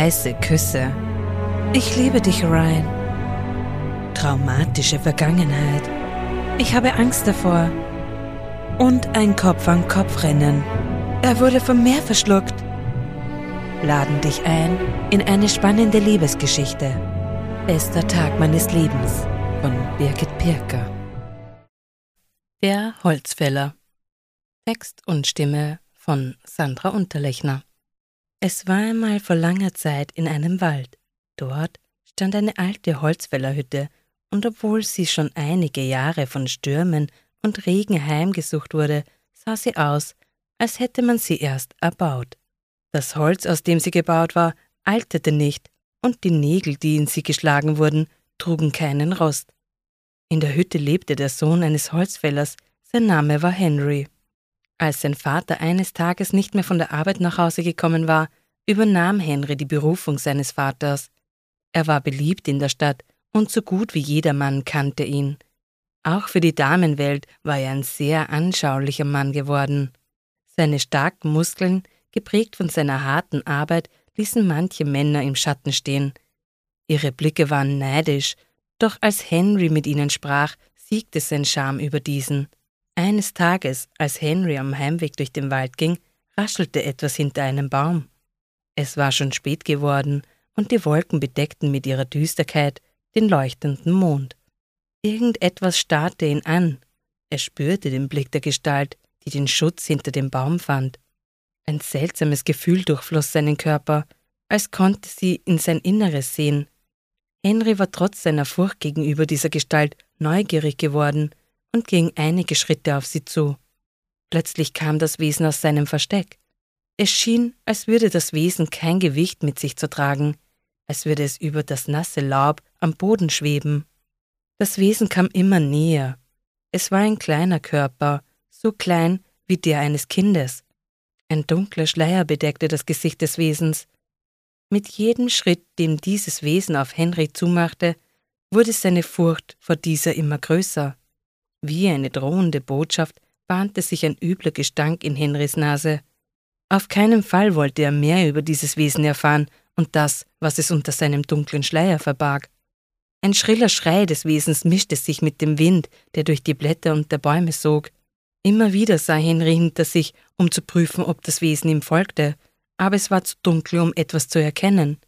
Heiße Küsse. Ich liebe dich, Ryan. Traumatische Vergangenheit. Ich habe Angst davor. Und ein Kopf-an-Kopf-Rennen. Er wurde vom Meer verschluckt. Laden dich ein in eine spannende Liebesgeschichte. Bester Tag meines Lebens von Birgit Pirker. Der Holzfäller. Text und Stimme von Sandra Unterlechner. Es war einmal vor langer Zeit in einem Wald. Dort stand eine alte Holzfällerhütte, und obwohl sie schon einige Jahre von Stürmen und Regen heimgesucht wurde, sah sie aus, als hätte man sie erst erbaut. Das Holz, aus dem sie gebaut war, alterte nicht, und die Nägel, die in sie geschlagen wurden, trugen keinen Rost. In der Hütte lebte der Sohn eines Holzfällers, sein Name war Henry. Als sein Vater eines Tages nicht mehr von der Arbeit nach Hause gekommen war, übernahm Henry die Berufung seines Vaters. Er war beliebt in der Stadt und so gut wie jeder Mann kannte ihn. Auch für die Damenwelt war er ein sehr anschaulicher Mann geworden. Seine starken Muskeln, geprägt von seiner harten Arbeit, ließen manche Männer im Schatten stehen. Ihre Blicke waren neidisch, doch als Henry mit ihnen sprach, siegte sein Charme über diesen. Eines Tages, als Henry am Heimweg durch den Wald ging, raschelte etwas hinter einem Baum. Es war schon spät geworden, und die Wolken bedeckten mit ihrer Düsterkeit den leuchtenden Mond. Irgendetwas starrte ihn an. Er spürte den Blick der Gestalt, die den Schutz hinter dem Baum fand. Ein seltsames Gefühl durchfloss seinen Körper, als konnte sie in sein Inneres sehen. Henry war trotz seiner Furcht gegenüber dieser Gestalt neugierig geworden und ging einige Schritte auf sie zu. Plötzlich kam das Wesen aus seinem Versteck. Es schien, als würde das Wesen kein Gewicht mit sich zu tragen, als würde es über das nasse Laub am Boden schweben. Das Wesen kam immer näher. Es war ein kleiner Körper, so klein wie der eines Kindes. Ein dunkler Schleier bedeckte das Gesicht des Wesens. Mit jedem Schritt, den dieses Wesen auf Henry zumachte, wurde seine Furcht vor dieser immer größer. Wie eine drohende Botschaft bahnte sich ein übler Gestank in Henrys Nase. Auf keinen Fall wollte er mehr über dieses Wesen erfahren und das, was es unter seinem dunklen Schleier verbarg. Ein schriller Schrei des Wesens mischte sich mit dem Wind, der durch die Blätter und der Bäume sog. Immer wieder sah Henry hinter sich, um zu prüfen, ob das Wesen ihm folgte, aber es war zu dunkel, um etwas zu erkennen.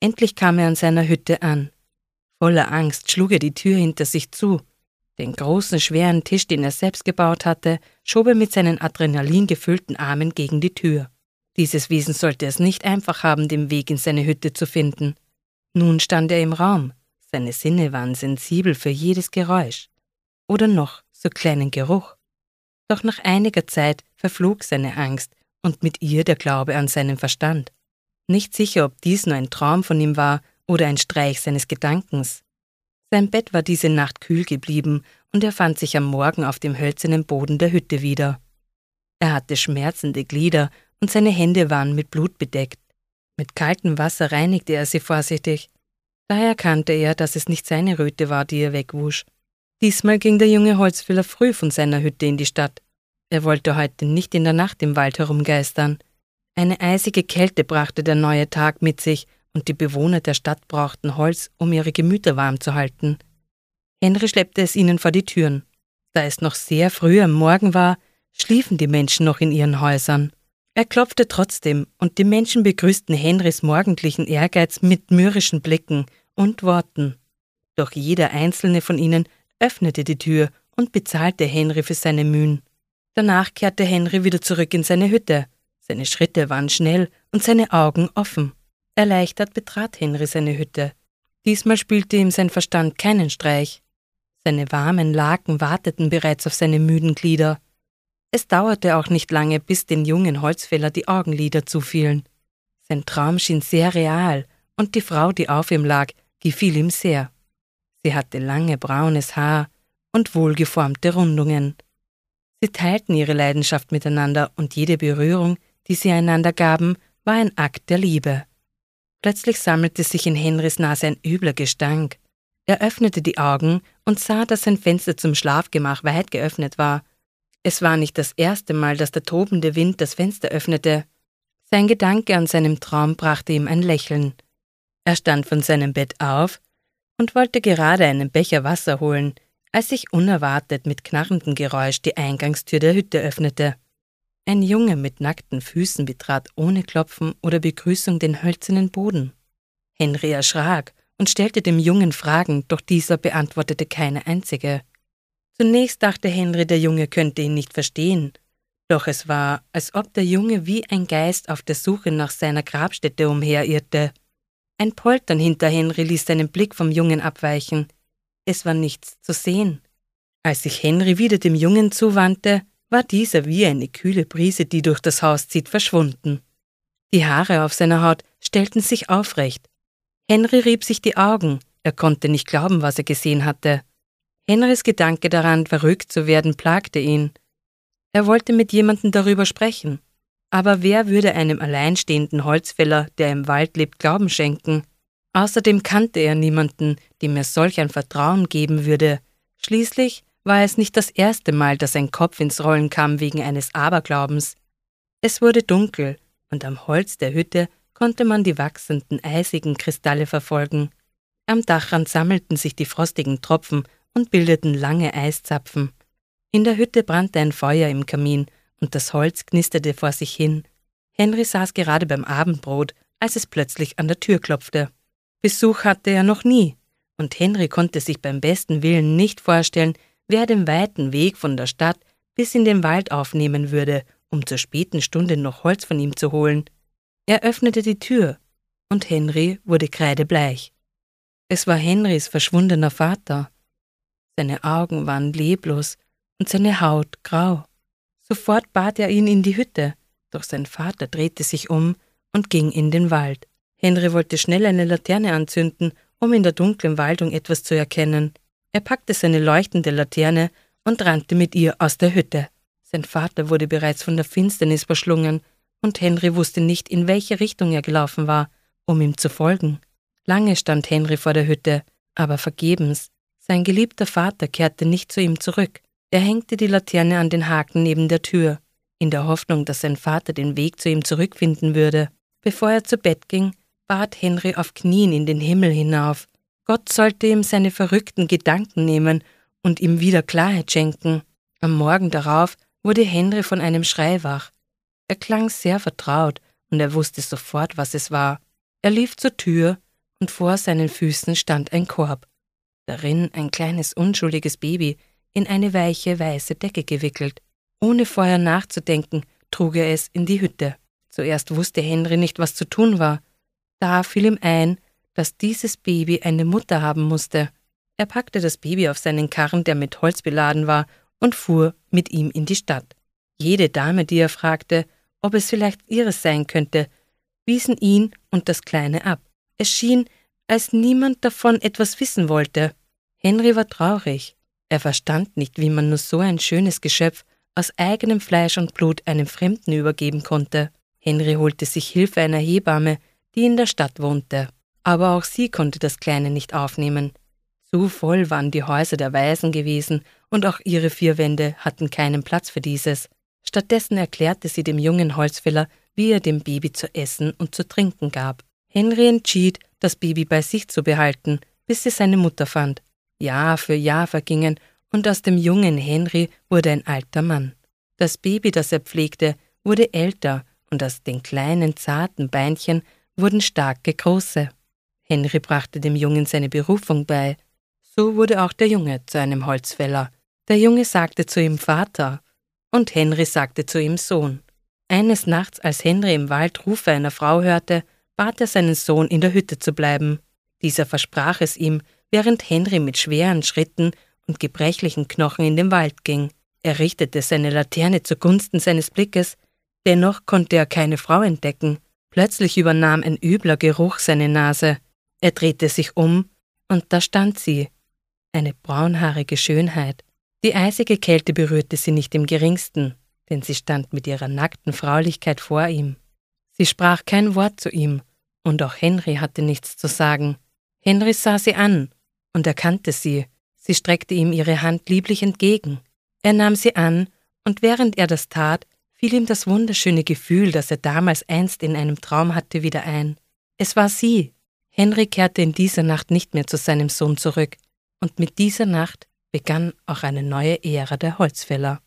Endlich kam er an seiner Hütte an. Voller Angst schlug er die Tür hinter sich zu. Den großen, schweren Tisch, den er selbst gebaut hatte, schob er mit seinen Adrenalin gefüllten Armen gegen die Tür. Dieses Wesen sollte es nicht einfach haben, den Weg in seine Hütte zu finden. Nun stand er im Raum. Seine Sinne waren sensibel für jedes Geräusch. Oder noch so kleinen Geruch. Doch nach einiger Zeit verflog seine Angst und mit ihr der Glaube an seinen Verstand. Nicht sicher, ob dies nur ein Traum von ihm war oder ein Streich seines Gedankens. Sein Bett war diese Nacht kühl geblieben und er fand sich am Morgen auf dem hölzernen Boden der Hütte wieder. Er hatte schmerzende Glieder und seine Hände waren mit Blut bedeckt. Mit kaltem Wasser reinigte er sie vorsichtig. Da erkannte er, dass es nicht seine Röte war, die er wegwusch. Diesmal ging der junge Holzfäller früh von seiner Hütte in die Stadt. Er wollte heute nicht in der Nacht im Wald herumgeistern. Eine eisige Kälte brachte der neue Tag mit sich, und die Bewohner der Stadt brauchten Holz, um ihre Gemüter warm zu halten. Henry schleppte es ihnen vor die Türen. Da es noch sehr früh am Morgen war, schliefen die Menschen noch in ihren Häusern. Er klopfte trotzdem, und die Menschen begrüßten Henrys morgendlichen Ehrgeiz mit mürrischen Blicken und Worten. Doch jeder einzelne von ihnen öffnete die Tür und bezahlte Henry für seine Mühen. Danach kehrte Henry wieder zurück in seine Hütte. Seine Schritte waren schnell und seine Augen offen. Erleichtert betrat Henry seine Hütte. Diesmal spielte ihm sein Verstand keinen Streich. Seine warmen Laken warteten bereits auf seine müden Glieder. Es dauerte auch nicht lange, bis den jungen Holzfäller die Augenlider zufielen. Sein Traum schien sehr real, und die Frau, die auf ihm lag, gefiel ihm sehr. Sie hatte lange braunes Haar und wohlgeformte Rundungen. Sie teilten ihre Leidenschaft miteinander und jede Berührung, die sie einander gaben, war ein Akt der Liebe. Plötzlich sammelte sich in Henrys Nase ein übler Gestank. Er öffnete die Augen und sah, dass sein Fenster zum Schlafgemach weit geöffnet war. Es war nicht das erste Mal, dass der tobende Wind das Fenster öffnete. Sein Gedanke an seinem Traum brachte ihm ein Lächeln. Er stand von seinem Bett auf und wollte gerade einen Becher Wasser holen, als sich unerwartet mit knarrendem Geräusch die Eingangstür der Hütte öffnete. Ein Junge mit nackten Füßen betrat ohne Klopfen oder Begrüßung den hölzernen Boden. Henry erschrak und stellte dem Jungen Fragen, doch dieser beantwortete keine einzige. Zunächst dachte Henry, der Junge könnte ihn nicht verstehen, doch es war, als ob der Junge wie ein Geist auf der Suche nach seiner Grabstätte umherirrte. Ein Poltern hinter Henry ließ seinen Blick vom Jungen abweichen. Es war nichts zu sehen. Als sich Henry wieder dem Jungen zuwandte, war dieser wie eine kühle Brise, die durch das Haus zieht, verschwunden. Die Haare auf seiner Haut stellten sich aufrecht. Henry rieb sich die Augen, er konnte nicht glauben, was er gesehen hatte. Henrys Gedanke daran, verrückt zu werden, plagte ihn. Er wollte mit jemandem darüber sprechen. Aber wer würde einem alleinstehenden Holzfäller, der im Wald lebt, Glauben schenken? Außerdem kannte er niemanden, dem er solch ein Vertrauen geben würde. Schließlich war es nicht das erste Mal, dass ein Kopf ins Rollen kam wegen eines Aberglaubens. Es wurde dunkel, und am Holz der Hütte konnte man die wachsenden eisigen Kristalle verfolgen. Am Dachrand sammelten sich die frostigen Tropfen und bildeten lange Eiszapfen. In der Hütte brannte ein Feuer im Kamin, und das Holz knisterte vor sich hin. Henry saß gerade beim Abendbrot, als es plötzlich an der Tür klopfte. Besuch hatte er noch nie, und Henry konnte sich beim besten Willen nicht vorstellen, wer den weiten Weg von der Stadt bis in den Wald aufnehmen würde, um zur späten Stunde noch Holz von ihm zu holen. Er öffnete die Tür, und Henry wurde kreidebleich. Es war Henrys verschwundener Vater. Seine Augen waren leblos und seine Haut grau. Sofort bat er ihn in die Hütte, doch sein Vater drehte sich um und ging in den Wald. Henry wollte schnell eine Laterne anzünden, um in der dunklen Waldung etwas zu erkennen. Er packte seine leuchtende Laterne und rannte mit ihr aus der Hütte. Sein Vater wurde bereits von der Finsternis verschlungen, und Henry wusste nicht, in welche Richtung er gelaufen war, um ihm zu folgen. Lange stand Henry vor der Hütte, aber vergebens. Sein geliebter Vater kehrte nicht zu ihm zurück. Er hängte die Laterne an den Haken neben der Tür, in der Hoffnung, dass sein Vater den Weg zu ihm zurückfinden würde. Bevor er zu Bett ging, bat Henry auf Knien in den Himmel hinauf. Gott sollte ihm seine verrückten Gedanken nehmen und ihm wieder Klarheit schenken. Am Morgen darauf wurde Henry von einem Schrei wach. Er klang sehr vertraut und er wusste sofort, was es war. Er lief zur Tür und vor seinen Füßen stand ein Korb. Darin ein kleines unschuldiges Baby, in eine weiche weiße Decke gewickelt. Ohne vorher nachzudenken, trug er es in die Hütte. Zuerst wusste Henry nicht, was zu tun war. Da fiel ihm ein, dass dieses Baby eine Mutter haben musste. Er packte das Baby auf seinen Karren, der mit Holz beladen war, und fuhr mit ihm in die Stadt. Jede Dame, die er fragte, ob es vielleicht ihres sein könnte, wiesen ihn und das Kleine ab. Es schien, als niemand davon etwas wissen wollte. Henry war traurig. Er verstand nicht, wie man nur so ein schönes Geschöpf aus eigenem Fleisch und Blut einem Fremden übergeben konnte. Henry holte sich Hilfe einer Hebamme, die in der Stadt wohnte. Aber auch sie konnte das Kleine nicht aufnehmen. Zu voll waren die Häuser der Waisen gewesen, und auch ihre vier Wände hatten keinen Platz für dieses. Stattdessen erklärte sie dem jungen Holzfäller, wie er dem Baby zu essen und zu trinken gab. Henry entschied, das Baby bei sich zu behalten, bis sie seine Mutter fand. Jahr für Jahr vergingen, und aus dem jungen Henry wurde ein alter Mann. Das Baby, das er pflegte, wurde älter, und aus den kleinen, zarten Beinchen wurden starke, große. Henry brachte dem Jungen seine Berufung bei. So wurde auch der Junge zu einem Holzfäller. Der Junge sagte zu ihm Vater, und Henry sagte zu ihm Sohn. Eines Nachts, als Henry im Wald Rufe einer Frau hörte, bat er seinen Sohn, in der Hütte zu bleiben. Dieser versprach es ihm, während Henry mit schweren Schritten und gebrechlichen Knochen in den Wald ging. Er richtete seine Laterne zugunsten seines Blickes, dennoch konnte er keine Frau entdecken. Plötzlich übernahm ein übler Geruch seine Nase. Er drehte sich um, und da stand sie, eine braunhaarige Schönheit. Die eisige Kälte berührte sie nicht im geringsten, denn sie stand mit ihrer nackten Fraulichkeit vor ihm. Sie sprach kein Wort zu ihm, und auch Henry hatte nichts zu sagen. Henry sah sie an und erkannte sie. Sie streckte ihm ihre Hand lieblich entgegen. Er nahm sie an, und während er das tat, fiel ihm das wunderschöne Gefühl, das er damals einst in einem Traum hatte, wieder ein. Es war sie. Henry kehrte in dieser Nacht nicht mehr zu seinem Sohn zurück, und mit dieser Nacht begann auch eine neue Ära der Holzfäller.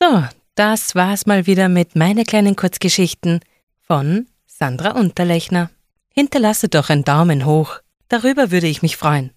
So, das war's mal wieder mit meine kleinen Kurzgeschichten von Sandra Unterlechner. Hinterlasse doch einen Daumen hoch, darüber würde ich mich freuen.